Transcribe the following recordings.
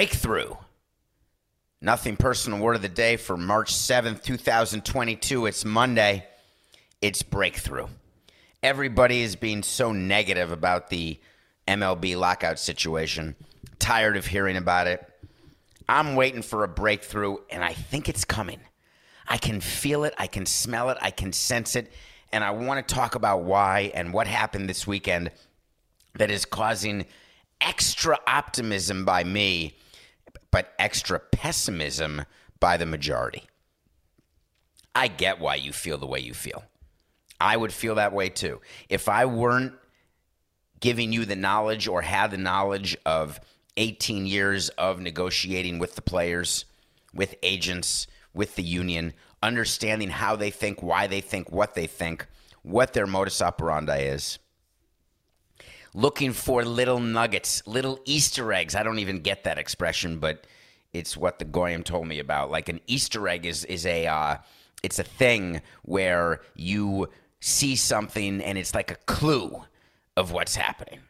Breakthrough. Nothing personal word of the day for March 7th, 2022. It's Monday. It's breakthrough. Everybody is being so negative about the MLB lockout situation. Tired of hearing about it. I'm waiting for a breakthrough, and I think it's coming. I can feel it, I can smell it, I can sense it, and I want to talk about why and what happened this weekend that is causing extra optimism by me, but extra pessimism by the majority. I get why you feel the way you feel. I would feel that way too. If I weren't giving you the knowledge or had the knowledge of 18 years of negotiating with the players, with agents, with the union, understanding how they think, why they think, what they think, what their modus operandi is. Looking for little nuggets, little Easter eggs. I don't even get that expression, but it's what the Goyim told me about. Like an Easter egg is is a uh, it's a thing where you see something and it's like a clue of what's happening.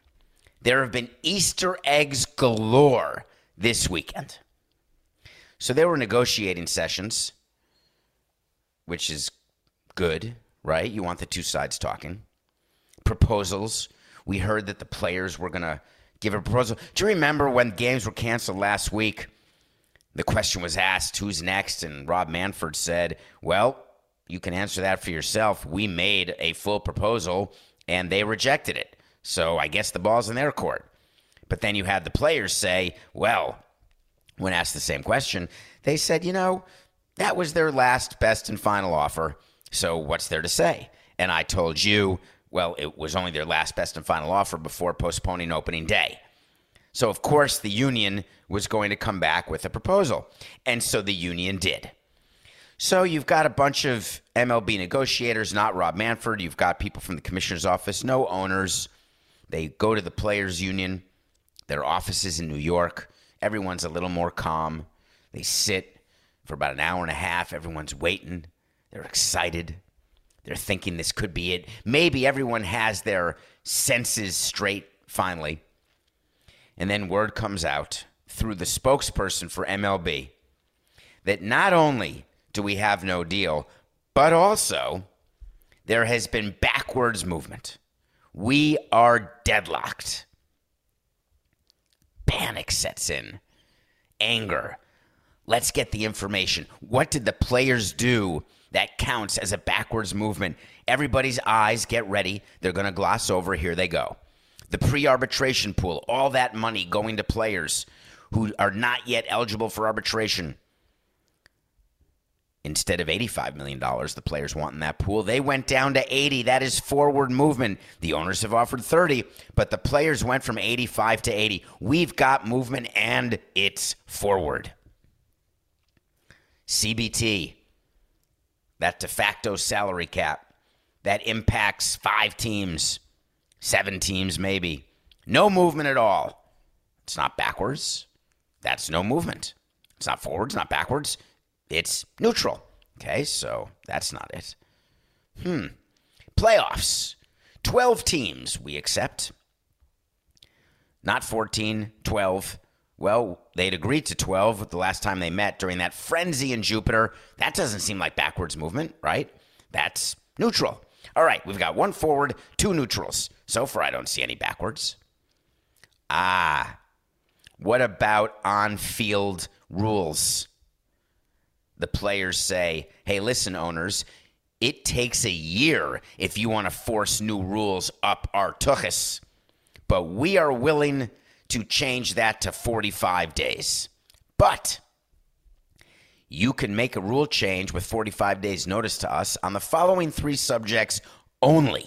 There have been Easter eggs galore this weekend. So there were negotiating sessions, which is good, right? You want the two sides talking. Proposals. We heard that the players were going to give a proposal. Do you remember when games were canceled last week? The question was asked, who's next? And Rob Manfred said, well, you can answer that for yourself. We made a full proposal and they rejected it. So I guess the ball's in their court. But then you had the players say, well, when asked the same question, they said, you know, that was their last, best, and final offer. So what's there to say? And I told you, well, it was only their last, best, and final offer before postponing opening day. So, of course, the union was going to come back with a proposal. And so the union did. So you've got a bunch of MLB negotiators, not Rob Manfred. You've got people from the commissioner's office, no owners. They go to the players' union, their offices in New York. Everyone's a little more calm. They sit for about an hour and a half. Everyone's waiting. They're excited. They're thinking this could be it. Maybe everyone has their senses straight finally. And then word comes out through the spokesperson for MLB that not only do we have no deal, but also there has been backwards movement. We are deadlocked. Panic sets in, anger. Let's get the information. What did the players do that counts as a backwards movement? Everybody's eyes get ready. They're going to gloss over. Here they go. The pre arbitration pool, all that money going to players who are not yet eligible for arbitration. Instead of $85 million, the players want in that pool, they went down to 80. That is forward movement. The owners have offered 30, but the players went from 85 to 80. We've got movement and it's forward. CBT, that de facto salary cap, that impacts five teams, seven teams maybe. No movement at all. It's not backwards. That's no movement. It's not forwards, not backwards. It's neutral. Okay, so that's not it. Hmm. Playoffs. 12 teams we accept. Not 14, 12. Well, they'd agreed to 12 the last time they met during that frenzy in Jupiter. That doesn't seem like backwards movement, right? That's neutral. All right, we've got one forward, two neutrals. So far, I don't see any backwards. Ah, what about on field rules? The players say, hey, listen, owners, it takes a year if you want to force new rules up our tuchus. but we are willing to change that to 45 days. But you can make a rule change with 45 days notice to us on the following three subjects only.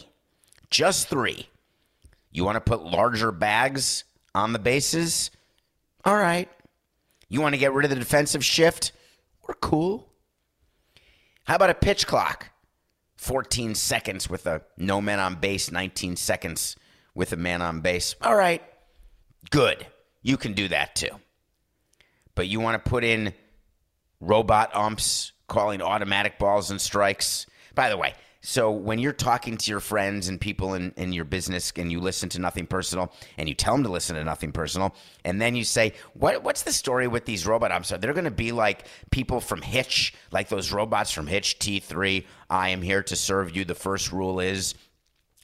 Just three. You want to put larger bags on the bases? All right. You want to get rid of the defensive shift? We're cool. How about a pitch clock? 14 seconds with a no man on base, 19 seconds with a man on base. All right. Good. You can do that too. But you want to put in robot umps calling automatic balls and strikes. By the way, so when you're talking to your friends and people in, in your business and you listen to nothing personal and you tell them to listen to nothing personal and then you say what what's the story with these robot umps they're going to be like people from hitch like those robots from hitch t3 i am here to serve you the first rule is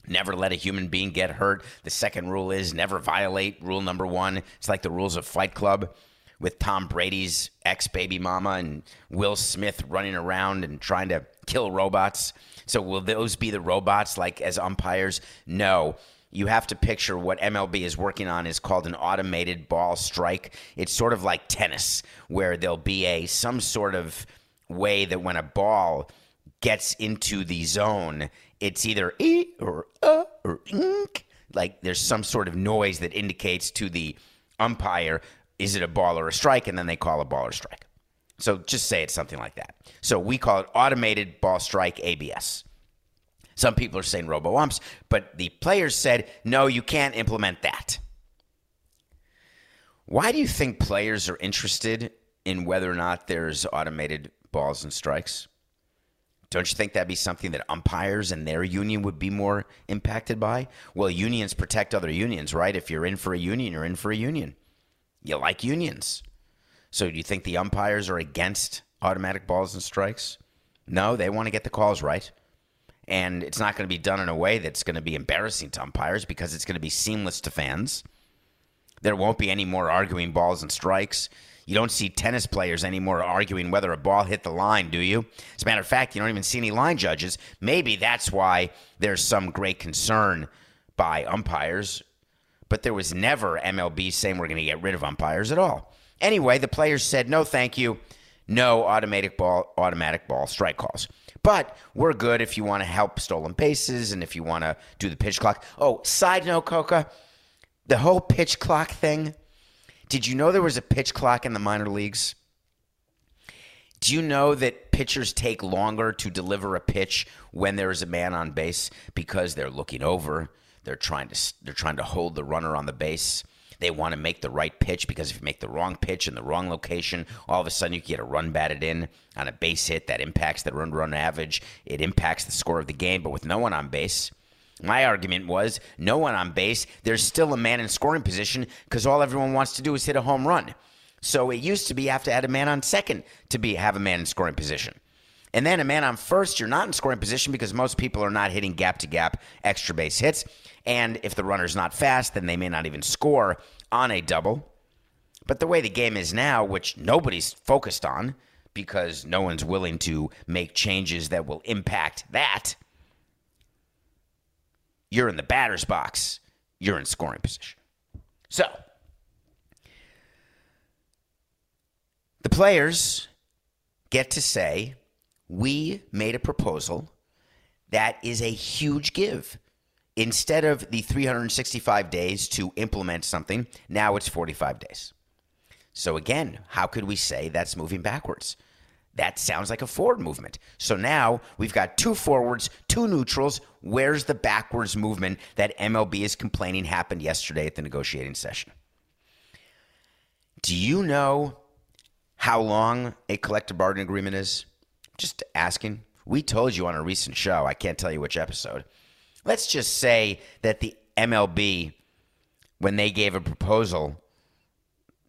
Never let a human being get hurt. The second rule is never violate rule number one. It's like the rules of Fight Club with Tom Brady's ex baby mama and Will Smith running around and trying to kill robots. So, will those be the robots like as umpires? No. You have to picture what MLB is working on is called an automated ball strike. It's sort of like tennis, where there'll be a some sort of way that when a ball gets into the zone, it's either e or uh or ink. Like there's some sort of noise that indicates to the umpire is it a ball or a strike, and then they call a ball or strike. So just say it's something like that. So we call it automated ball strike ABS. Some people are saying robo umps, but the players said no, you can't implement that. Why do you think players are interested in whether or not there's automated balls and strikes? Don't you think that'd be something that umpires and their union would be more impacted by? Well, unions protect other unions, right? If you're in for a union, you're in for a union. You like unions. So do you think the umpires are against automatic balls and strikes? No, they want to get the calls right. And it's not going to be done in a way that's going to be embarrassing to umpires because it's going to be seamless to fans. There won't be any more arguing balls and strikes. You don't see tennis players anymore arguing whether a ball hit the line, do you? As a matter of fact, you don't even see any line judges. Maybe that's why there's some great concern by umpires. But there was never MLB saying we're going to get rid of umpires at all. Anyway, the players said no, thank you. No automatic ball, automatic ball strike calls. But we're good if you want to help stolen bases and if you want to do the pitch clock. Oh, side note, Coca, the whole pitch clock thing did you know there was a pitch clock in the minor leagues? Do you know that pitchers take longer to deliver a pitch when there is a man on base because they're looking over, they're trying to they're trying to hold the runner on the base. They want to make the right pitch because if you make the wrong pitch in the wrong location, all of a sudden you get a run batted in on a base hit that impacts the run run average. It impacts the score of the game, but with no one on base, my argument was no one on base. There's still a man in scoring position because all everyone wants to do is hit a home run. So it used to be you have to add a man on second to be have a man in scoring position. And then a man on first, you're not in scoring position because most people are not hitting gap to gap extra base hits. And if the runner's not fast, then they may not even score on a double. But the way the game is now, which nobody's focused on because no one's willing to make changes that will impact that, you're in the batter's box, you're in scoring position. So, the players get to say, we made a proposal that is a huge give. Instead of the 365 days to implement something, now it's 45 days. So, again, how could we say that's moving backwards? That sounds like a forward movement. So now we've got two forwards, two neutrals. Where's the backwards movement that MLB is complaining happened yesterday at the negotiating session? Do you know how long a collective bargaining agreement is? Just asking. We told you on a recent show. I can't tell you which episode. Let's just say that the MLB, when they gave a proposal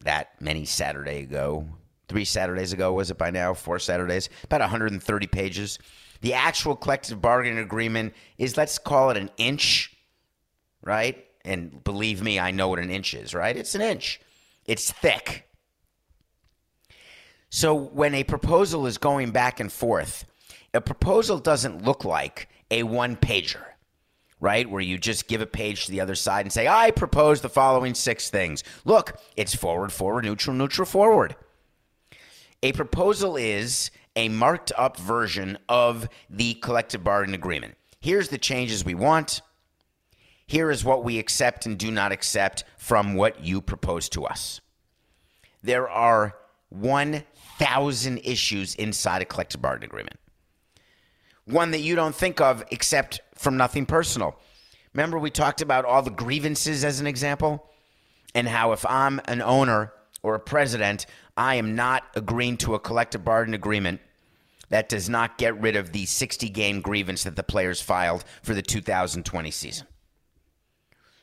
that many Saturday ago, three Saturdays ago, was it by now? Four Saturdays, about 130 pages. The actual collective bargaining agreement is, let's call it an inch, right? And believe me, I know what an inch is, right? It's an inch, it's thick. So when a proposal is going back and forth, a proposal doesn't look like a one pager. right? Where you just give a page to the other side and say, I propose the following six things. Look, it's forward, forward, neutral, neutral, forward. A proposal is a marked up version of the collective bargaining agreement. Here's the changes we want. Here is what we accept and do not accept from what you propose to us. There are 1,000 issues inside a collective bargaining agreement. One that you don't think of except from nothing personal. Remember, we talked about all the grievances as an example? And how if I'm an owner or a president, I am not agreeing to a collective bargaining agreement that does not get rid of the 60 game grievance that the players filed for the 2020 season.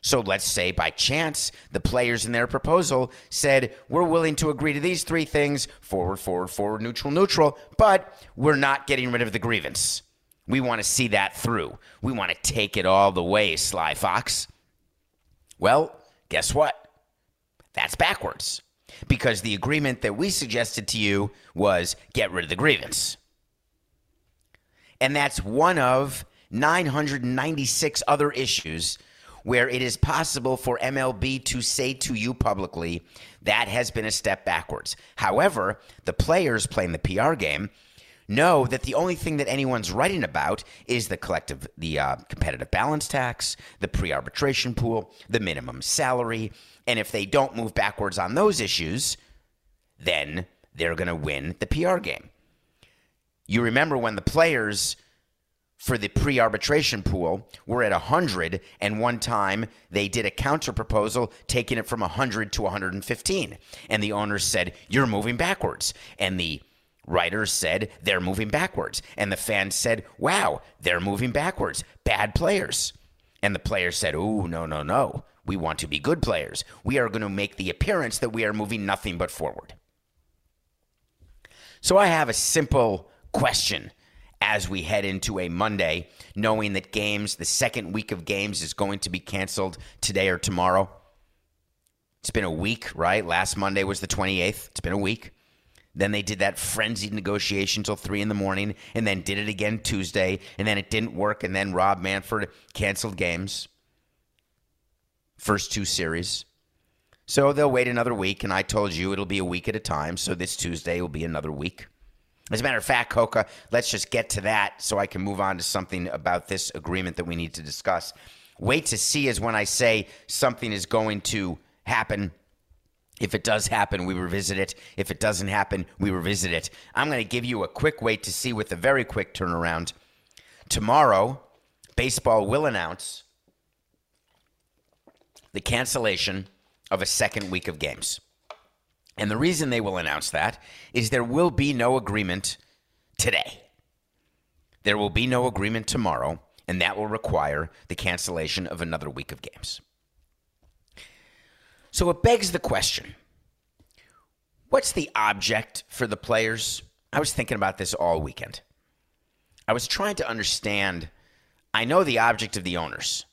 So let's say by chance the players in their proposal said, we're willing to agree to these three things forward, forward, forward, neutral, neutral, but we're not getting rid of the grievance. We want to see that through. We want to take it all the way, Sly Fox. Well, guess what? That's backwards. Because the agreement that we suggested to you was get rid of the grievance. And that's one of 996 other issues where it is possible for MLB to say to you publicly that has been a step backwards. However, the players playing the PR game know that the only thing that anyone's writing about is the collective, the uh, competitive balance tax, the pre arbitration pool, the minimum salary. And if they don't move backwards on those issues, then they're going to win the PR game. You remember when the players for the pre arbitration pool were at 100, and one time they did a counter proposal taking it from 100 to 115. And the owners said, You're moving backwards. And the writers said, They're moving backwards. And the fans said, Wow, they're moving backwards. Bad players. And the players said, Ooh, no, no, no. We want to be good players. We are going to make the appearance that we are moving nothing but forward. So I have a simple question as we head into a Monday, knowing that games, the second week of games, is going to be canceled today or tomorrow. It's been a week, right? Last Monday was the 28th. It's been a week. Then they did that frenzied negotiation till three in the morning, and then did it again Tuesday, and then it didn't work, and then Rob Manfred canceled games. First two series. So they'll wait another week, and I told you it'll be a week at a time. So this Tuesday will be another week. As a matter of fact, Coca, let's just get to that so I can move on to something about this agreement that we need to discuss. Wait to see is when I say something is going to happen. If it does happen, we revisit it. If it doesn't happen, we revisit it. I'm going to give you a quick wait to see with a very quick turnaround. Tomorrow, baseball will announce the cancellation of a second week of games. And the reason they will announce that is there will be no agreement today. There will be no agreement tomorrow, and that will require the cancellation of another week of games. So it begs the question what's the object for the players? I was thinking about this all weekend. I was trying to understand. I know the object of the owners.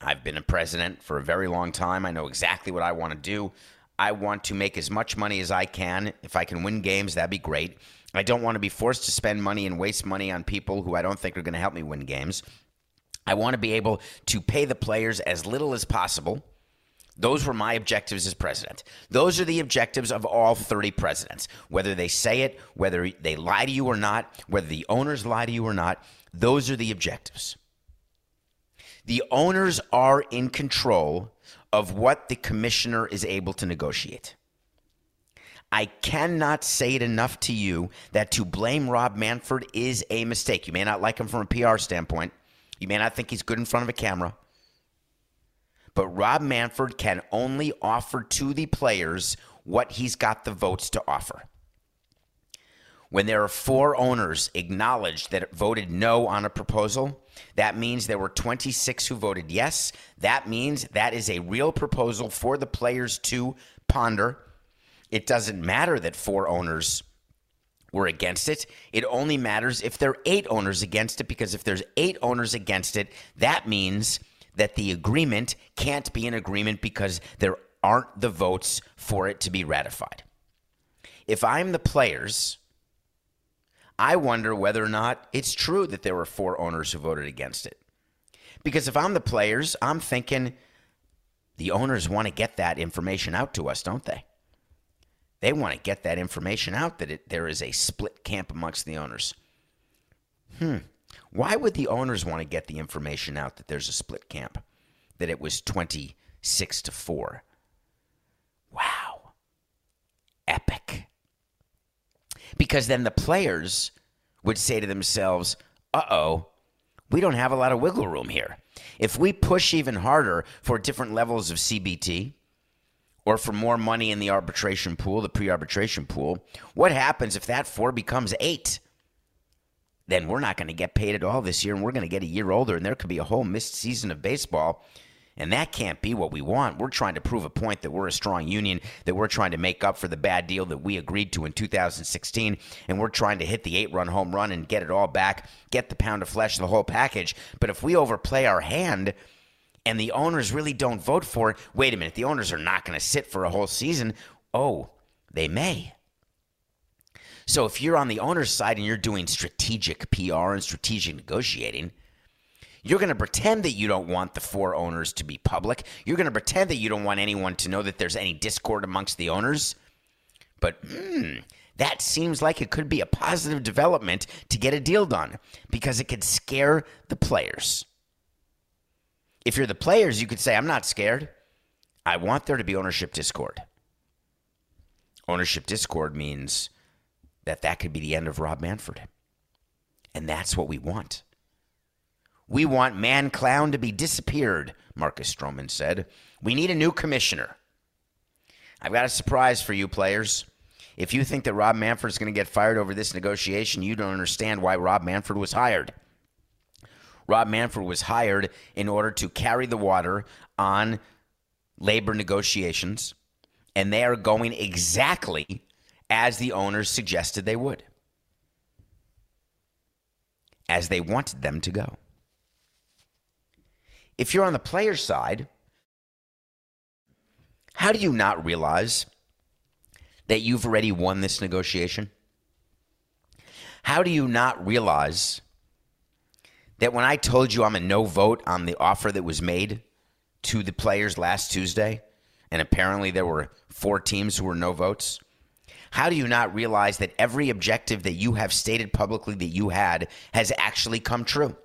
I've been a president for a very long time. I know exactly what I want to do. I want to make as much money as I can. If I can win games, that'd be great. I don't want to be forced to spend money and waste money on people who I don't think are going to help me win games. I want to be able to pay the players as little as possible. Those were my objectives as president. Those are the objectives of all 30 presidents. Whether they say it, whether they lie to you or not, whether the owners lie to you or not, those are the objectives. The owners are in control of what the commissioner is able to negotiate. I cannot say it enough to you that to blame Rob Manfred is a mistake. You may not like him from a PR standpoint. You may not think he's good in front of a camera. But Rob Manfred can only offer to the players what he's got the votes to offer. When there are four owners acknowledged that voted no on a proposal, that means there were 26 who voted yes. That means that is a real proposal for the players to ponder. It doesn't matter that four owners were against it. It only matters if there are eight owners against it, because if there's eight owners against it, that means that the agreement can't be an agreement because there aren't the votes for it to be ratified. If I'm the players, I wonder whether or not it's true that there were four owners who voted against it. Because if I'm the players, I'm thinking the owners want to get that information out to us, don't they? They want to get that information out that it, there is a split camp amongst the owners. Hmm. Why would the owners want to get the information out that there's a split camp? That it was 26 to 4. Wow. Epic. Because then the players would say to themselves, uh oh, we don't have a lot of wiggle room here. If we push even harder for different levels of CBT or for more money in the arbitration pool, the pre arbitration pool, what happens if that four becomes eight? Then we're not going to get paid at all this year and we're going to get a year older and there could be a whole missed season of baseball and that can't be what we want. We're trying to prove a point that we're a strong union, that we're trying to make up for the bad deal that we agreed to in 2016, and we're trying to hit the eight run home run and get it all back, get the pound of flesh, the whole package. But if we overplay our hand, and the owners really don't vote for it, wait a minute, the owners are not going to sit for a whole season. Oh, they may. So if you're on the owner's side and you're doing strategic PR and strategic negotiating, you're going to pretend that you don't want the four owners to be public. You're going to pretend that you don't want anyone to know that there's any discord amongst the owners. But hmm, that seems like it could be a positive development to get a deal done because it could scare the players. If you're the players, you could say, I'm not scared. I want there to be ownership discord. Ownership discord means that that could be the end of Rob Manfred. And that's what we want. We want Man Clown to be disappeared, Marcus Stroman said. We need a new commissioner. I've got a surprise for you, players. If you think that Rob Manfred is going to get fired over this negotiation, you don't understand why Rob Manfred was hired. Rob Manfred was hired in order to carry the water on labor negotiations, and they are going exactly as the owners suggested they would, as they wanted them to go. If you're on the player side, how do you not realize that you've already won this negotiation? How do you not realize that when I told you I'm a no vote on the offer that was made to the players last Tuesday, and apparently there were four teams who were no votes? How do you not realize that every objective that you have stated publicly that you had has actually come true?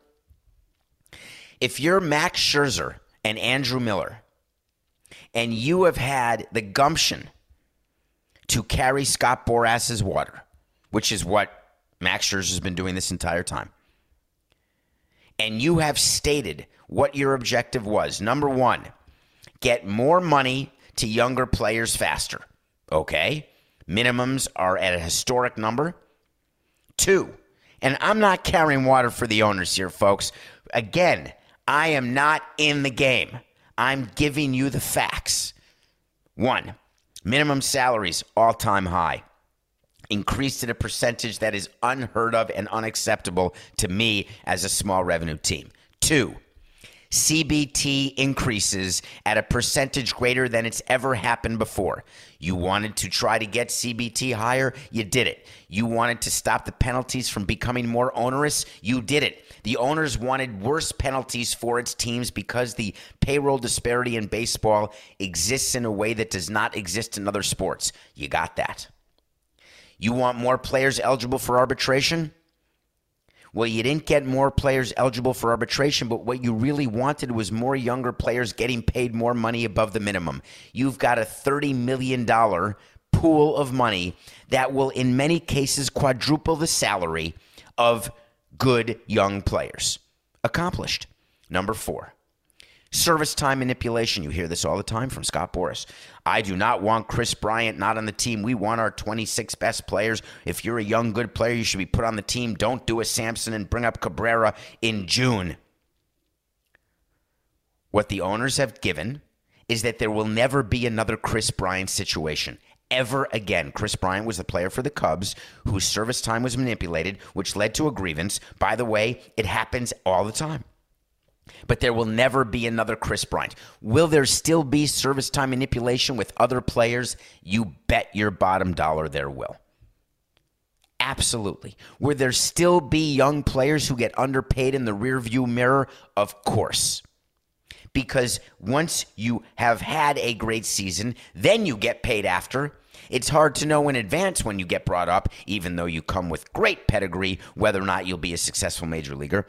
If you're Max Scherzer and Andrew Miller, and you have had the gumption to carry Scott Boras's water, which is what Max Scherzer has been doing this entire time, and you have stated what your objective was number one, get more money to younger players faster. Okay. Minimums are at a historic number. Two, and I'm not carrying water for the owners here, folks. Again, I am not in the game. I'm giving you the facts. One, minimum salaries all time high. Increased at a percentage that is unheard of and unacceptable to me as a small revenue team. Two, CBT increases at a percentage greater than it's ever happened before. You wanted to try to get CBT higher, you did it. You wanted to stop the penalties from becoming more onerous, you did it. The owners wanted worse penalties for its teams because the payroll disparity in baseball exists in a way that does not exist in other sports. You got that. You want more players eligible for arbitration? Well, you didn't get more players eligible for arbitration, but what you really wanted was more younger players getting paid more money above the minimum. You've got a $30 million pool of money that will, in many cases, quadruple the salary of good young players. Accomplished. Number four. Service time manipulation. You hear this all the time from Scott Boras. I do not want Kris Bryant not on the team. We want our 26 best players. If you're a young, good player, you should be put on the team. Don't do a Samson and bring up Cabrera in June. What the owners have given is that there will never be another Kris Bryant situation ever again. Kris Bryant was the player for the Cubs whose service time was manipulated, which led to a grievance. By the way, it happens all the time. But there will never be another Kris Bryant. Will there still be service time manipulation with other players? You bet your bottom dollar there will. Absolutely. Will there still be young players who get underpaid in the rearview mirror? Of course. Because once you have had a great season, then you get paid after. It's hard to know in advance when you get brought up, even though you come with great pedigree, whether or not you'll be a successful major leaguer.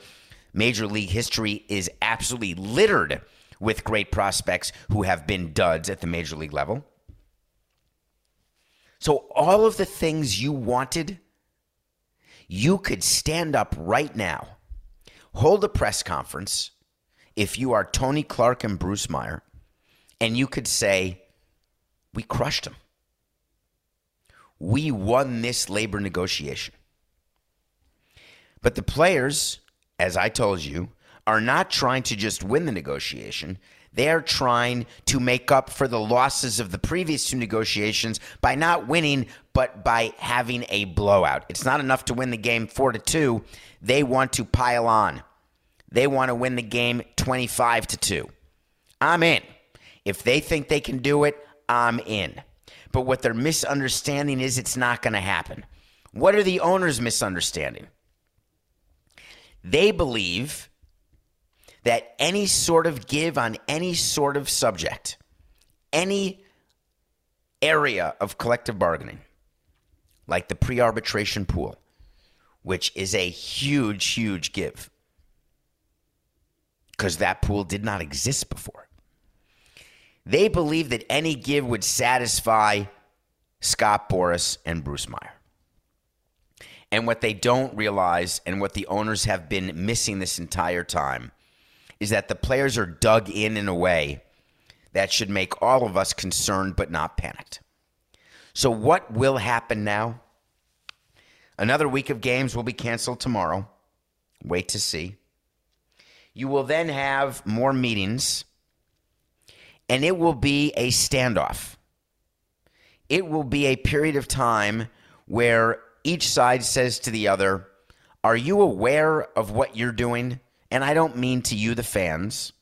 Major league history is absolutely littered with great prospects who have been duds at the major league level. So, all of the things you wanted, you could stand up right now, hold a press conference if you are Tony Clark and Bruce Meyer, and you could say, We crushed them. We won this labor negotiation. But the players, as I told you, are not trying to just win the negotiation. They're trying to make up for the losses of the previous two negotiations by not winning, but by having a blowout. It's not enough to win the game 4 to 2. They want to pile on. They want to win the game 25 to 2. I'm in. If they think they can do it, I'm in. But what they're misunderstanding is it's not going to happen. What are the owners misunderstanding? They believe that any sort of give on any sort of subject, any area of collective bargaining, like the pre arbitration pool, which is a huge, huge give, because that pool did not exist before. They believe that any give would satisfy Scott Boras and Bruce Meyer. And what they don't realize, and what the owners have been missing this entire time, is that the players are dug in in a way that should make all of us concerned but not panicked. So, what will happen now? Another week of games will be canceled tomorrow. Wait to see. You will then have more meetings, and it will be a standoff. It will be a period of time where each side says to the other, Are you aware of what you're doing? And I don't mean to you, the fans.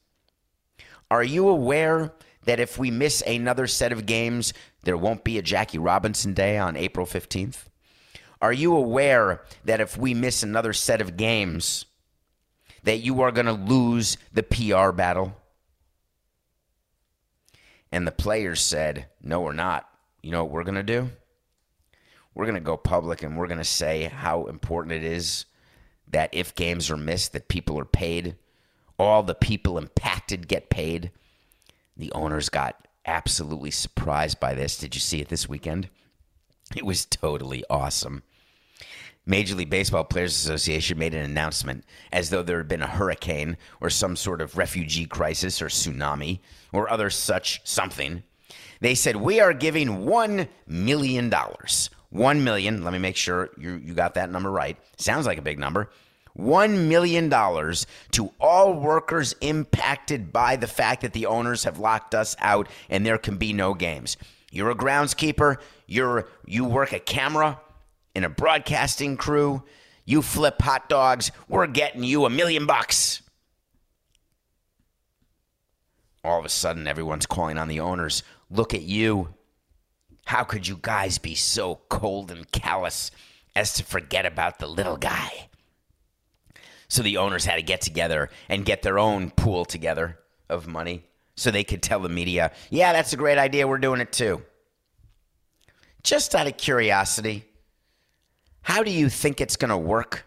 Are you aware that if we miss another set of games, there won't be a Jackie Robinson Day on April 15th? Are you aware that if we miss another set of games, that you are going to lose the PR battle? And the players said, No, we're not. You know what we're going to do? We're going to go public and we're going to say how important it is that if games are missed, that people are paid. All the people impacted get paid. The owners got absolutely surprised by this. Did you see it this weekend? It was totally awesome. Major League Baseball Players Association made an announcement as though there had been a hurricane or some sort of refugee crisis or tsunami or other such something. They said, We are giving $1 million. 1 million. Let me make sure you, you got that number right. Sounds like a big number. $1 million to all workers impacted by the fact that the owners have locked us out and there can be no games. You're a groundskeeper, you're you work a camera in a broadcasting crew, you flip hot dogs, we're getting you a million bucks. All of a sudden everyone's calling on the owners. Look at you. How could you guys be so cold and callous as to forget about the little guy? So the owners had to get together and get their own pool together of money so they could tell the media, yeah, that's a great idea. We're doing it too. Just out of curiosity, how do you think it's going to work?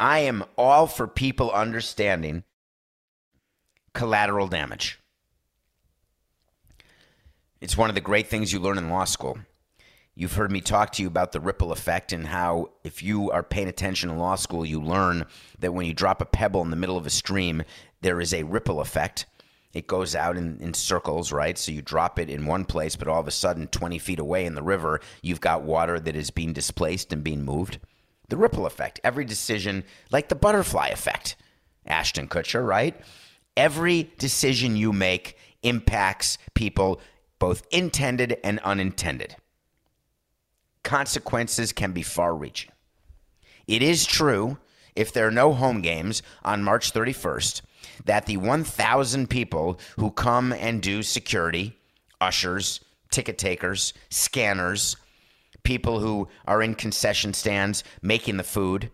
I am all for people understanding collateral damage. It's one of the great things you learn in law school. You've heard me talk to you about the ripple effect and how, if you are paying attention in law school, you learn that when you drop a pebble in the middle of a stream, there is a ripple effect. It goes out in, in circles, right? So you drop it in one place, but all of a sudden, 20 feet away in the river, you've got water that is being displaced and being moved. The ripple effect. Every decision, like the butterfly effect, Ashton Kutcher, right? Every decision you make impacts people, both intended and unintended consequences can be far reaching. It is true, if there are no home games on March 31st, that the 1,000 people who come and do security, ushers, ticket takers, scanners, people who are in concession stands making the food,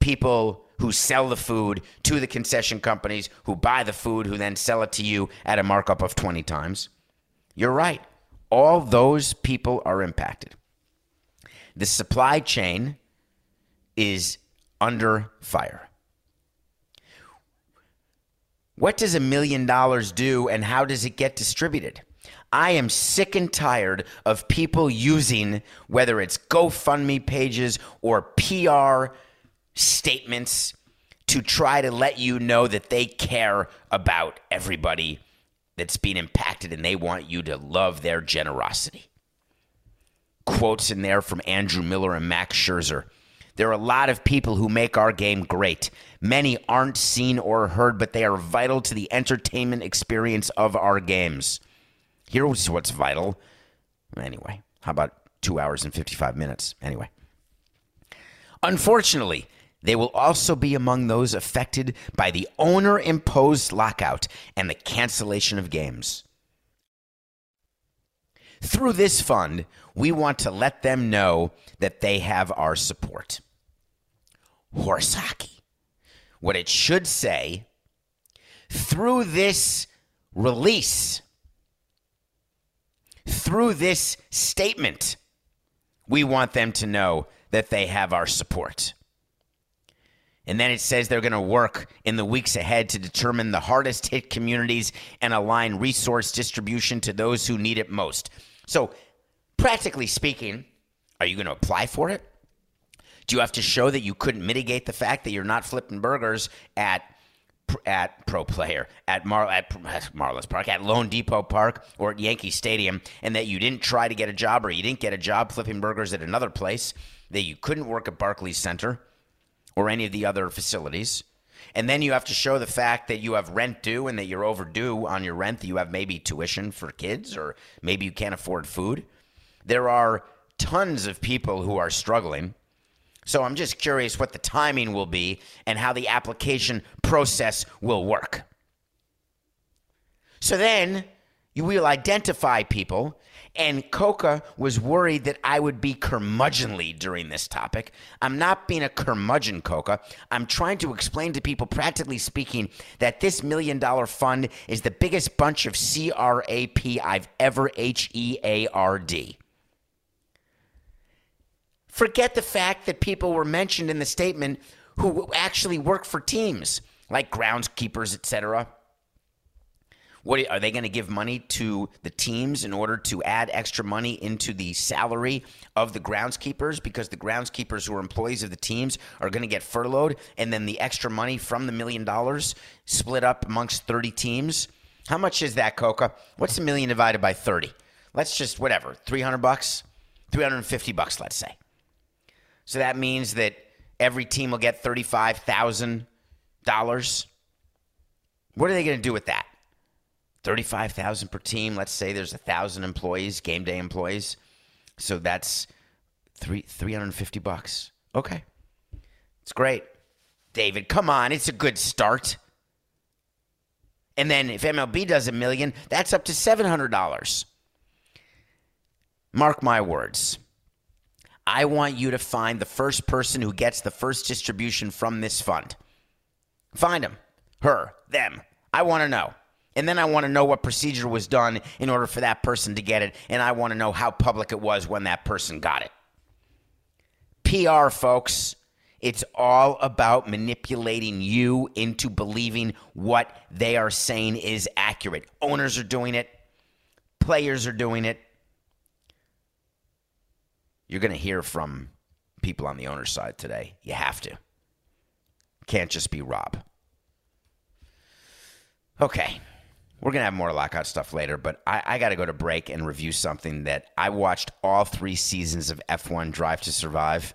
people who sell the food to the concession companies, who buy the food, who then sell it to you at a markup of 20 times. You're right. All those people are impacted. The supply chain is under fire. What does a million dollars do and how does it get distributed? I am sick and tired of people using whether it's GoFundMe pages or PR statements to try to let you know that they care about everybody that's being impacted and they want you to love their generosity. Quotes in there from Andrew Miller and Max Scherzer. There are a lot of people who make our game great. Many aren't seen or heard, but they are vital to the entertainment experience of our games. Here's what's vital. Anyway, how about two hours and 55 minutes? Anyway. Unfortunately, they will also be among those affected by the owner imposed lockout and the cancellation of games. Through this fund, we want to let them know that they have our support. Horse hockey. What it should say through this release, through this statement, we want them to know that they have our support. And then it says they're going to work in the weeks ahead to determine the hardest hit communities and align resource distribution to those who need it most. So, practically speaking, are you going to apply for it? Do you have to show that you couldn't mitigate the fact that you're not flipping burgers at at Pro Player, at Mar at Marlins Park, at loanDepot Park, or at Yankee Stadium, and that you didn't try to get a job or you didn't get a job flipping burgers at another place, that you couldn't work at Barclays Center or any of the other facilities. And then you have to show the fact that you have rent due and that you're overdue on your rent, that you have maybe tuition for kids or maybe you can't afford food. There are tons of people who are struggling. So I'm just curious what the timing will be and how the application process will work. So then you will identify people and Coca was worried that I would be curmudgeonly during this topic. I'm not being a curmudgeon, Coca. I'm trying to explain to people, practically speaking, that this million dollar fund is the biggest bunch of CRAP I've ever H E A R D. Forget the fact that people were mentioned in the statement who actually work for teams like groundskeepers, etc. What are they going to give money to the teams in order to add extra money into the salary of the groundskeepers because the groundskeepers who are employees of the teams are going to get furloughed and then the extra money from the million dollars split up amongst 30 teams? How much is that, Coca? What's a million divided by 30? Let's just whatever, 300 bucks, 350 bucks, let's say. So that means that every team will get $35,000. What are they going to do with that? 35,000 per team. Let's say there's a thousand employees, game day employees. So that's three 350 bucks. Okay. It's great. David, come on. It's a good start. And then if MLB does a million, that's up to $700. Mark my words. I want you to find the first person who gets the first distribution from this fund. Find him, her, them. I want to know. And then I want to know what procedure was done in order for that person to get it. And I want to know how public it was when that person got it. PR, folks, it's all about manipulating you into believing what they are saying is accurate. Owners are doing it, players are doing it. You're going to hear from people on the owner's side today. You have to. Can't just be Rob. Okay. We're going to have more lockout stuff later, but I, I got to go to break and review something that I watched all three seasons of F1 Drive to Survive.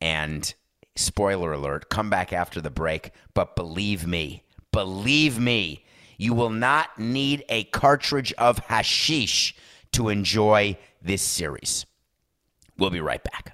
And spoiler alert, come back after the break. But believe me, believe me, you will not need a cartridge of hashish to enjoy this series. We'll be right back.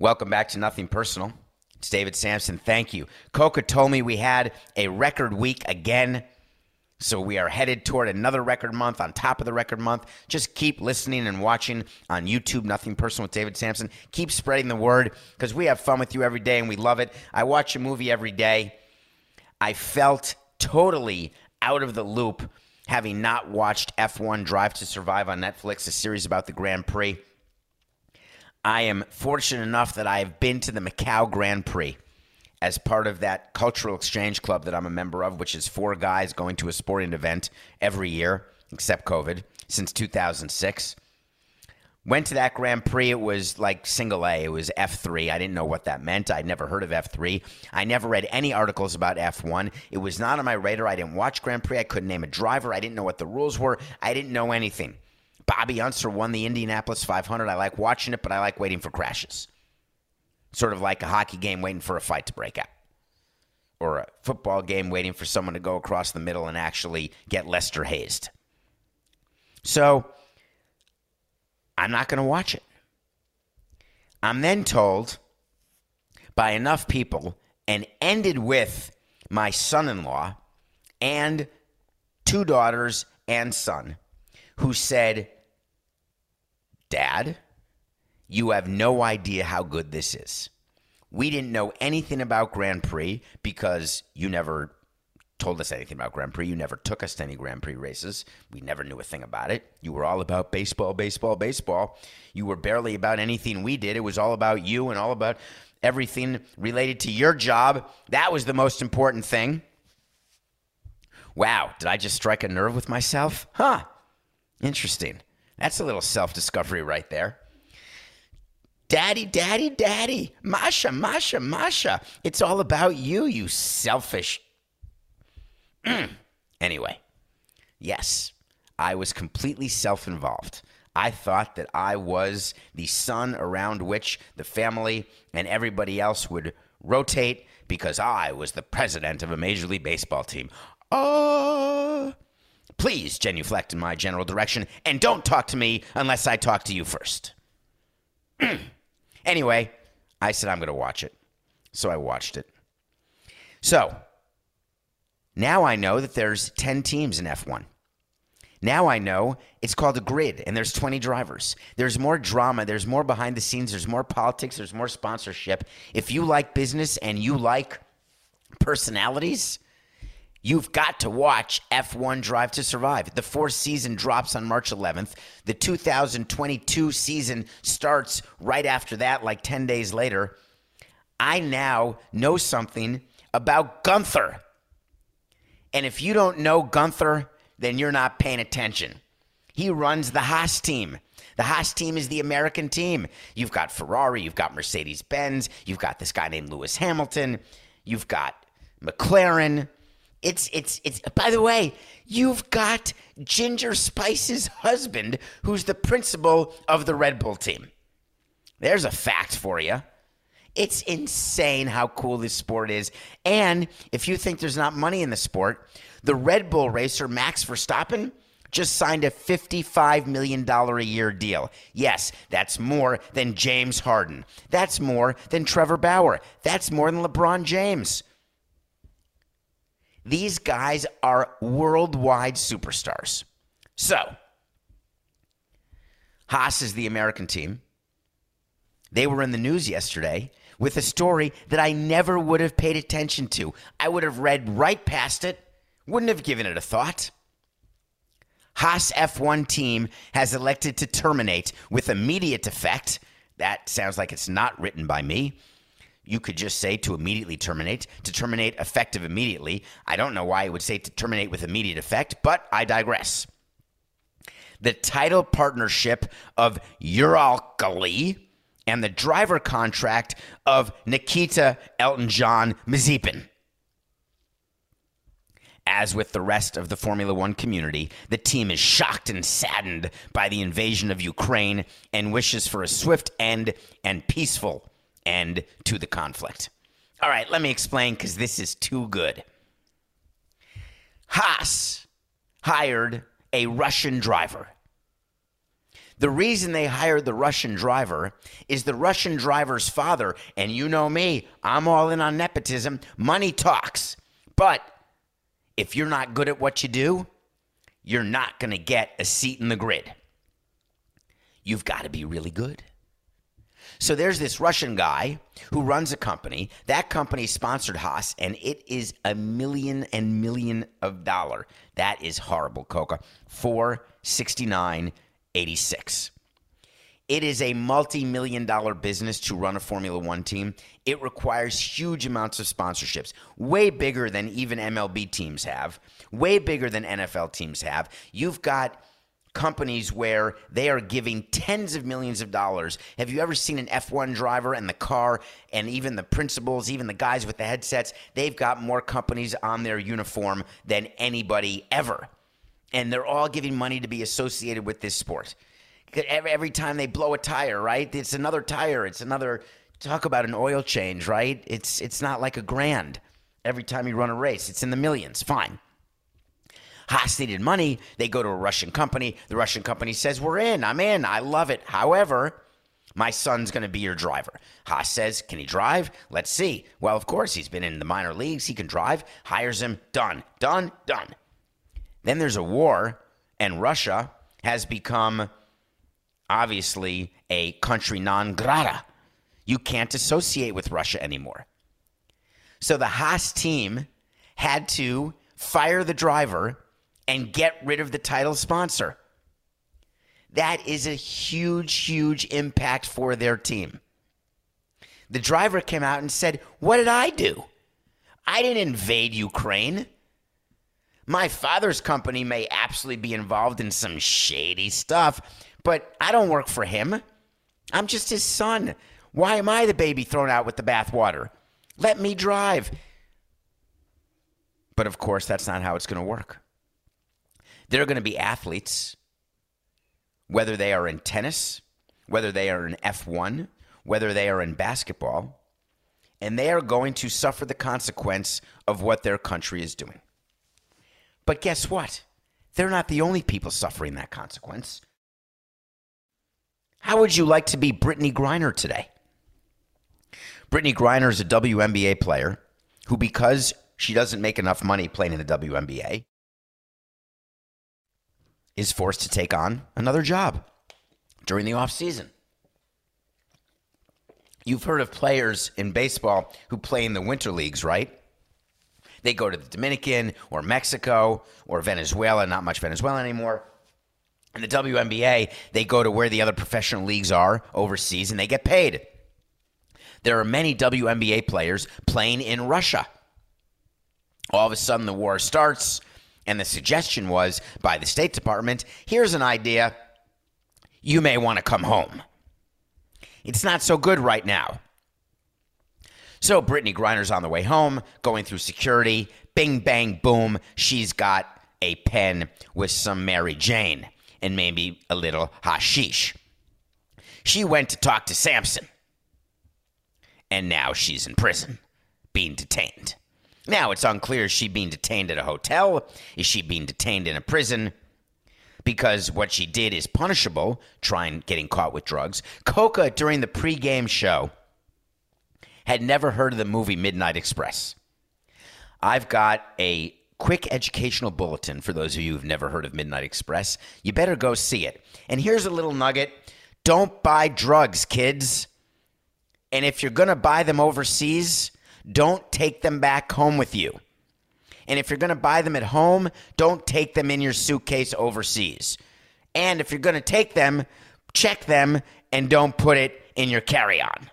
Welcome back to Nothing Personal. It's David Samson. Thank you. Coca told me we had a record week again. So we are headed toward another record month on top of the record month. Just keep listening and watching on YouTube, Nothing Personal with David Samson. Keep spreading the word because we have fun with you every day and we love it. I watch a movie every day. I felt totally out of the loop having not watched F1 Drive to Survive on Netflix, a series about the Grand Prix. I am fortunate enough that I have been to the Macau Grand Prix as part of that cultural exchange club that I'm a member of, which is four guys going to a sporting event every year, except COVID, since 2006. Went to that Grand Prix. It was like single A. It was F3. I didn't know what that meant. I'd never heard of F3. I never read any articles about F1. It was not on my radar. I didn't watch Grand Prix. I couldn't name a driver. I didn't know what the rules were. I didn't know anything. Bobby Unser won the Indianapolis 500. I like watching it, but I like waiting for crashes. Sort of like a hockey game waiting for a fight to break out, or a football game waiting for someone to go across the middle and actually get Lester hazed. So I'm not going to watch it. I'm then told by enough people and ended with my son in law and two daughters and son who said, Dad, you have no idea how good this is. We didn't know anything about Grand Prix because you never told us anything about Grand Prix. You never took us to any Grand Prix races. We never knew a thing about it. You were all about baseball, baseball, baseball. You were barely about anything we did. It was all about you and all about everything related to your job. That was the most important thing. Wow, did I just strike a nerve with myself? Huh. Interesting. That's a little self discovery right there. Daddy, daddy, daddy. Marcia, Marcia, Marcia. It's all about you, you selfish. anyway, yes, I was completely self involved. I thought that I was the sun around which the family and everybody else would rotate because I was the president of a Major League Baseball team. Oh. Please genuflect in my general direction and don't talk to me unless I talk to you first. anyway, I said I'm going to watch it. So I watched it. So now I know that there's 10 teams in F1. Now I know it's called a grid and there's 20 drivers. There's more drama, there's more behind the scenes, there's more politics, there's more sponsorship. If you like business and you like personalities, You've got to watch F1 Drive to Survive. The fourth season drops on March 11th. The 2022 season starts right after that, like 10 days later. I now know something about Gunther. And if you don't know Gunther, then you're not paying attention. He runs the Haas team. The Haas team is the American team. You've got Ferrari, you've got Mercedes Benz, you've got this guy named Lewis Hamilton, you've got McLaren. It's it's it's by the way, you've got Ginger Spice's husband who's the principal of the Red Bull team. There's a fact for you. It's insane how cool this sport is. And if you think there's not money in the sport, the Red Bull racer Max Verstappen just signed a $55 million a year deal. Yes, that's more than James Harden. That's more than Trevor Bauer. That's more than LeBron James. These guys are worldwide superstars. So, Haas is the American team. They were in the news yesterday with a story that I never would have paid attention to. I would have read right past it, wouldn't have given it a thought. Haas F1 team has elected to terminate with immediate effect. That sounds like it's not written by me. You could just say to immediately terminate, to terminate effective immediately. I don't know why it would say to terminate with immediate effect, but I digress. The title partnership of Uralkali and the driver contract of Nikita Elton John Mazepin. As with the rest of the Formula One community, the team is shocked and saddened by the invasion of Ukraine and wishes for a swift end and peaceful end to the conflict. All right, let me explain because this is too good. Haas hired a Russian driver. The reason they hired the Russian driver is the Russian driver's father, and you know me, I'm all in on nepotism. Money talks. But if you're not good at what you do, you're not going to get a seat in the grid. You've got to be really good. So there's this Russian guy who runs a company. That company sponsored Haas, and it is a million and million of dollar. That is horrible, Coca. Four sixty nine eighty six. It is a multi million dollar business to run a Formula One team. It requires huge amounts of sponsorships, way bigger than even MLB teams have, way bigger than NFL teams have. You've got companies where they are giving tens of millions of dollars. Have you ever seen an F1 driver and the car and even the principals, even the guys with the headsets? They've got more companies on their uniform than anybody ever. And they're all giving money to be associated with this sport every, time they blow a tire, right? It's another tire. It's another talk about an oil change, right? It's it's not like a grand every time you run a race. It's in the millions. Fine. Haas needed money. They go to a Russian company. The Russian company says, We're in. I'm in. I love it. However, my son's going to be your driver. Haas says, Can he drive? Let's see. Well, of course, he's been in the minor leagues. He can drive. Hires him. Done. Done. Done. Then there's a war, and Russia has become obviously a country non grata. You can't associate with Russia anymore. So the Haas team had to fire the driver and get rid of the title sponsor. That is a huge, huge impact for their team. The driver came out and said, What did I do? I didn't invade Ukraine. My father's company may absolutely be involved in some shady stuff, but I don't work for him. I'm just his son. Why am I the baby thrown out with the bathwater? Let me drive. But of course, that's not how it's going to work. There are going to be athletes, whether they are in tennis, whether they are in F1, whether they are in basketball, and they are going to suffer the consequence of what their country is doing. But guess what? They're not the only people suffering that consequence. How would you like to be Brittney Griner today? Brittney Griner is a WNBA player who, because she doesn't make enough money playing in the WNBA, is forced to take on another job during the offseason. You've heard of players in baseball who play in the winter leagues, right? They go to the Dominican or Mexico or Venezuela, not much Venezuela anymore. In the WNBA, they go to where the other professional leagues are overseas and they get paid. There are many WNBA players playing in Russia. All of a sudden, the war starts, and the suggestion was by the State Department here's an idea. You may want to come home. It's not so good right now. So Brittney Griner's on the way home, going through security. Bing, bang, boom. She's got a pen with some Mary Jane and maybe a little hashish. She went to talk to Samson, and now she's in prison, being detained. Now it's unclear is she being detained at a hotel? Is she being detained in a prison? Because what she did is punishable, trying getting caught with drugs. Coca during the pregame show had never heard of the movie Midnight Express. I've got a quick educational bulletin for those of you who've never heard of Midnight Express. You better go see it. And here's a little nugget don't buy drugs, kids. And if you're going to buy them overseas, don't take them back home with you. And if you're going to buy them at home, don't take them in your suitcase overseas. And if you're going to take them, check them and don't put it in your carry on.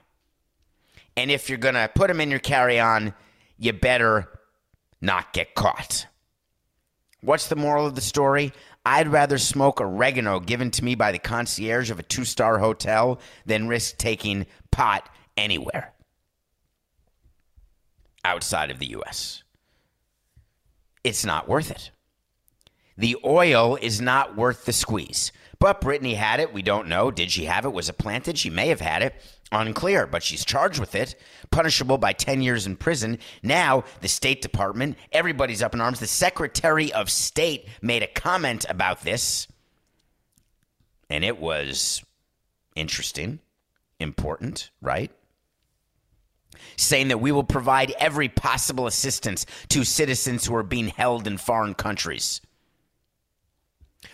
And if you're going to put them in your carry on, you better not get caught. What's the moral of the story? I'd rather smoke oregano given to me by the concierge of a two star hotel than risk taking pot anywhere outside of the U.S. It's not worth it. The oil is not worth the squeeze. But Brittney had it. We don't know. Did she have it? Was it planted? She may have had it. Unclear, but she's charged with it, punishable by 10 years in prison. Now, the State Department, everybody's up in arms. The Secretary of State made a comment about this, and it was interesting, important, right? Saying that we will provide every possible assistance to citizens who are being held in foreign countries.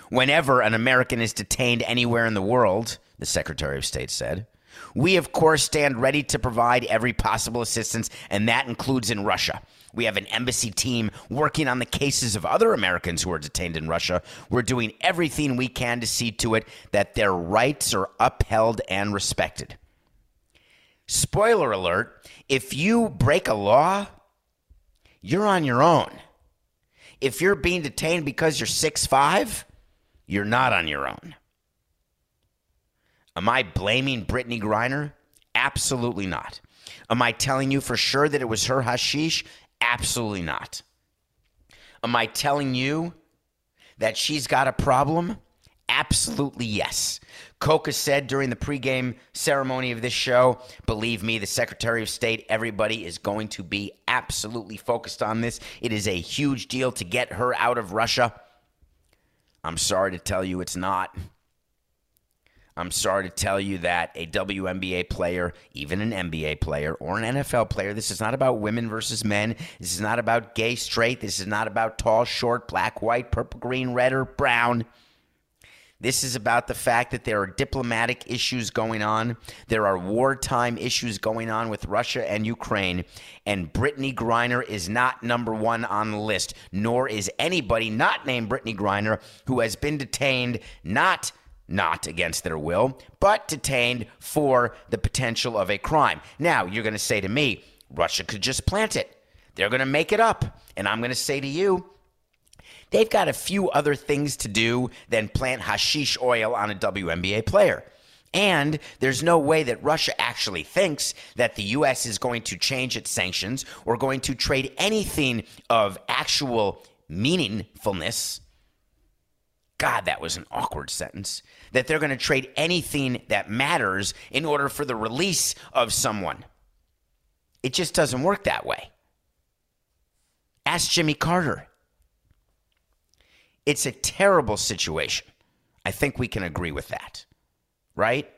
Whenever an American is detained anywhere in the world, the Secretary of State said, we, of course, stand ready to provide every possible assistance, and that includes in Russia. We have an embassy team working on the cases of other Americans who are detained in Russia. We're doing everything we can to see to it that their rights are upheld and respected. Spoiler alert if you break a law, you're on your own. If you're being detained because you're six five, you're not on your own. Am I blaming Brittney Griner? Absolutely not. Am I telling you for sure that it was her hashish? Absolutely not. Am I telling you that she's got a problem? Absolutely yes. Coca said during the pregame ceremony of this show, believe me, the Secretary of State, everybody is going to be absolutely focused on this. It is a huge deal to get her out of Russia. I'm sorry to tell you it's not. I'm sorry to tell you that a WNBA player, even an NBA player or an NFL player, this is not about women versus men. This is not about gay, straight. This is not about tall, short, black, white, purple, green, red, or brown. This is about the fact that there are diplomatic issues going on. There are wartime issues going on with Russia and Ukraine. And Brittney Griner is not number one on the list, nor is anybody not named Brittney Griner who has been detained not not against their will, but detained for the potential of a crime. Now, you're going to say to me, Russia could just plant it. They're going to make it up. And I'm going to say to you, they've got a few other things to do than plant hashish oil on a WNBA player. And there's no way that Russia actually thinks that the U.S. is going to change its sanctions or going to trade anything of actual meaningfulness God, that was an awkward sentence. That they're going to trade anything that matters in order for the release of someone. It just doesn't work that way. Ask Jimmy Carter. It's a terrible situation. I think we can agree with that, right?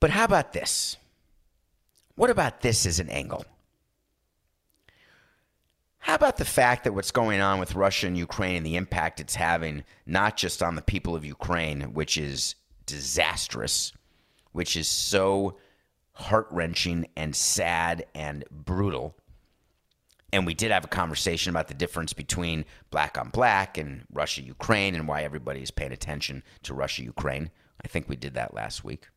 But how about this? What about this as an angle? How about the fact that what's going on with Russia and Ukraine and the impact it's having, not just on the people of Ukraine, which is disastrous, which is so heart wrenching and sad and brutal. And we did have a conversation about the difference between black on black and Russia Ukraine and why everybody is paying attention to Russia Ukraine. I think we did that last week.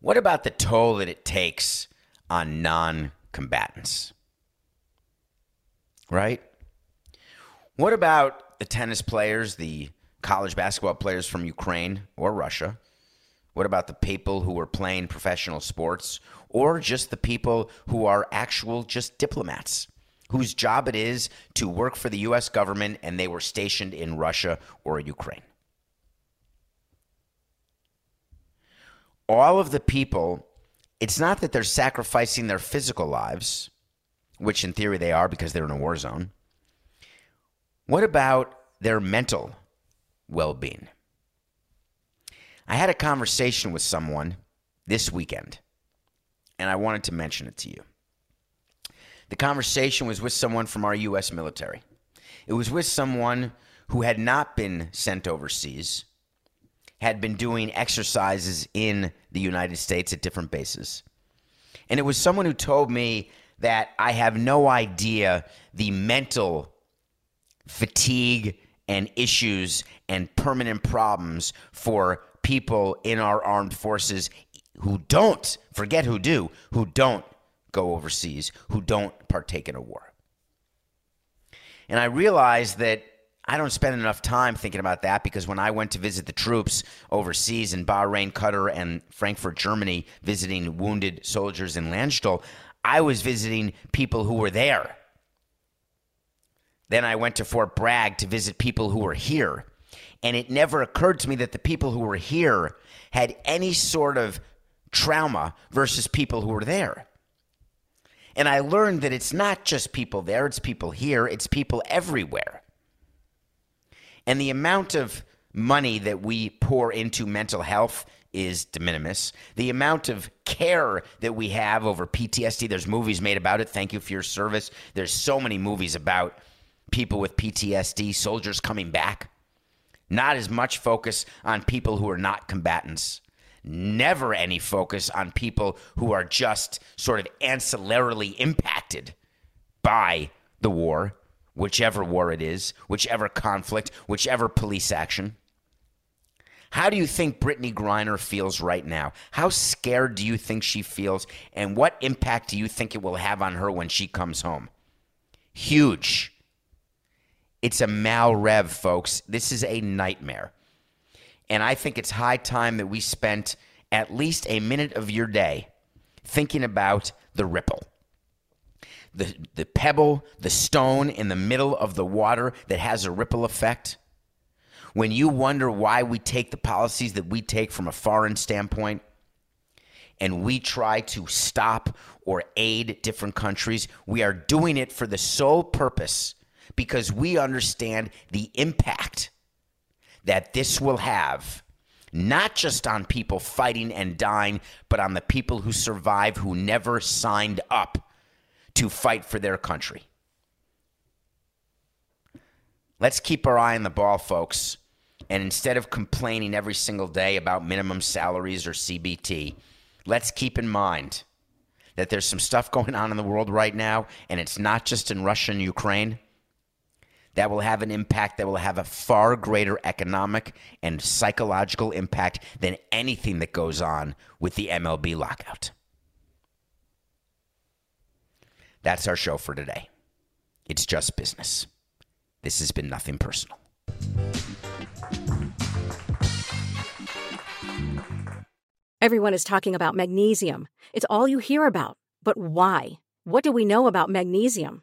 What about the toll that it takes on non combatants? right? What about the tennis players, the college basketball players from Ukraine or Russia? What about the people who are playing professional sports or just the people who are actual just diplomats whose job it is to work for the US government and they were stationed in Russia or Ukraine? All of the people, it's not that they're sacrificing their physical lives which in theory they are because they're in a war zone. What about their mental well being? I had a conversation with someone this weekend, and I wanted to mention it to you. The conversation was with someone from our U.S. military. It was with someone who had not been sent overseas, had been doing exercises in the United States at different bases. And it was someone who told me that I have no idea the mental fatigue and issues and permanent problems for people in our armed forces who don't, forget who do, who don't go overseas, who don't partake in a war. And I realized that I don't spend enough time thinking about that because when I went to visit the troops overseas in Bahrain, Qatar, and Frankfurt, Germany, visiting wounded soldiers in Landstuhl, I was visiting people who were there. Then I went to Fort Bragg to visit people who were here. And it never occurred to me that the people who were here had any sort of trauma versus people who were there. And I learned that it's not just people there, it's people here, it's people everywhere. And the amount of money that we pour into mental health is de minimis. The amount of care that we have over PTSD, there's movies made about it. Thank you for your service. There's so many movies about people with PTSD, soldiers coming back. Not as much focus on people who are not combatants. Never any focus on people who are just sort of ancillarily impacted by the war whichever war it is, whichever conflict, whichever police action. How do you think Brittney Griner feels right now? How scared do you think she feels? And what impact do you think it will have on her when she comes home? Huge. It's a malrev, folks. This is a nightmare. And I think it's high time that we spent at least a minute of your day thinking about the ripple the, the pebble, the stone in the middle of the water that has a ripple effect? When you wonder why we take the policies that we take from a foreign standpoint and we try to stop or aid different countries, we are doing it for the sole purpose because we understand the impact that this will have not just on people fighting and dying, but on the people who survive who never signed up to fight for their country. Let's keep our eye on the ball, folks. And instead of complaining every single day about minimum salaries or CBT, let's keep in mind that there's some stuff going on in the world right now, and it's not just in Russia and Ukraine, that will have an impact that will have a far greater economic and psychological impact than anything that goes on with the MLB lockout. That's our show for today. It's just business. This has been nothing personal. Everyone is talking about magnesium. It's all you hear about. But why? What do we know about magnesium?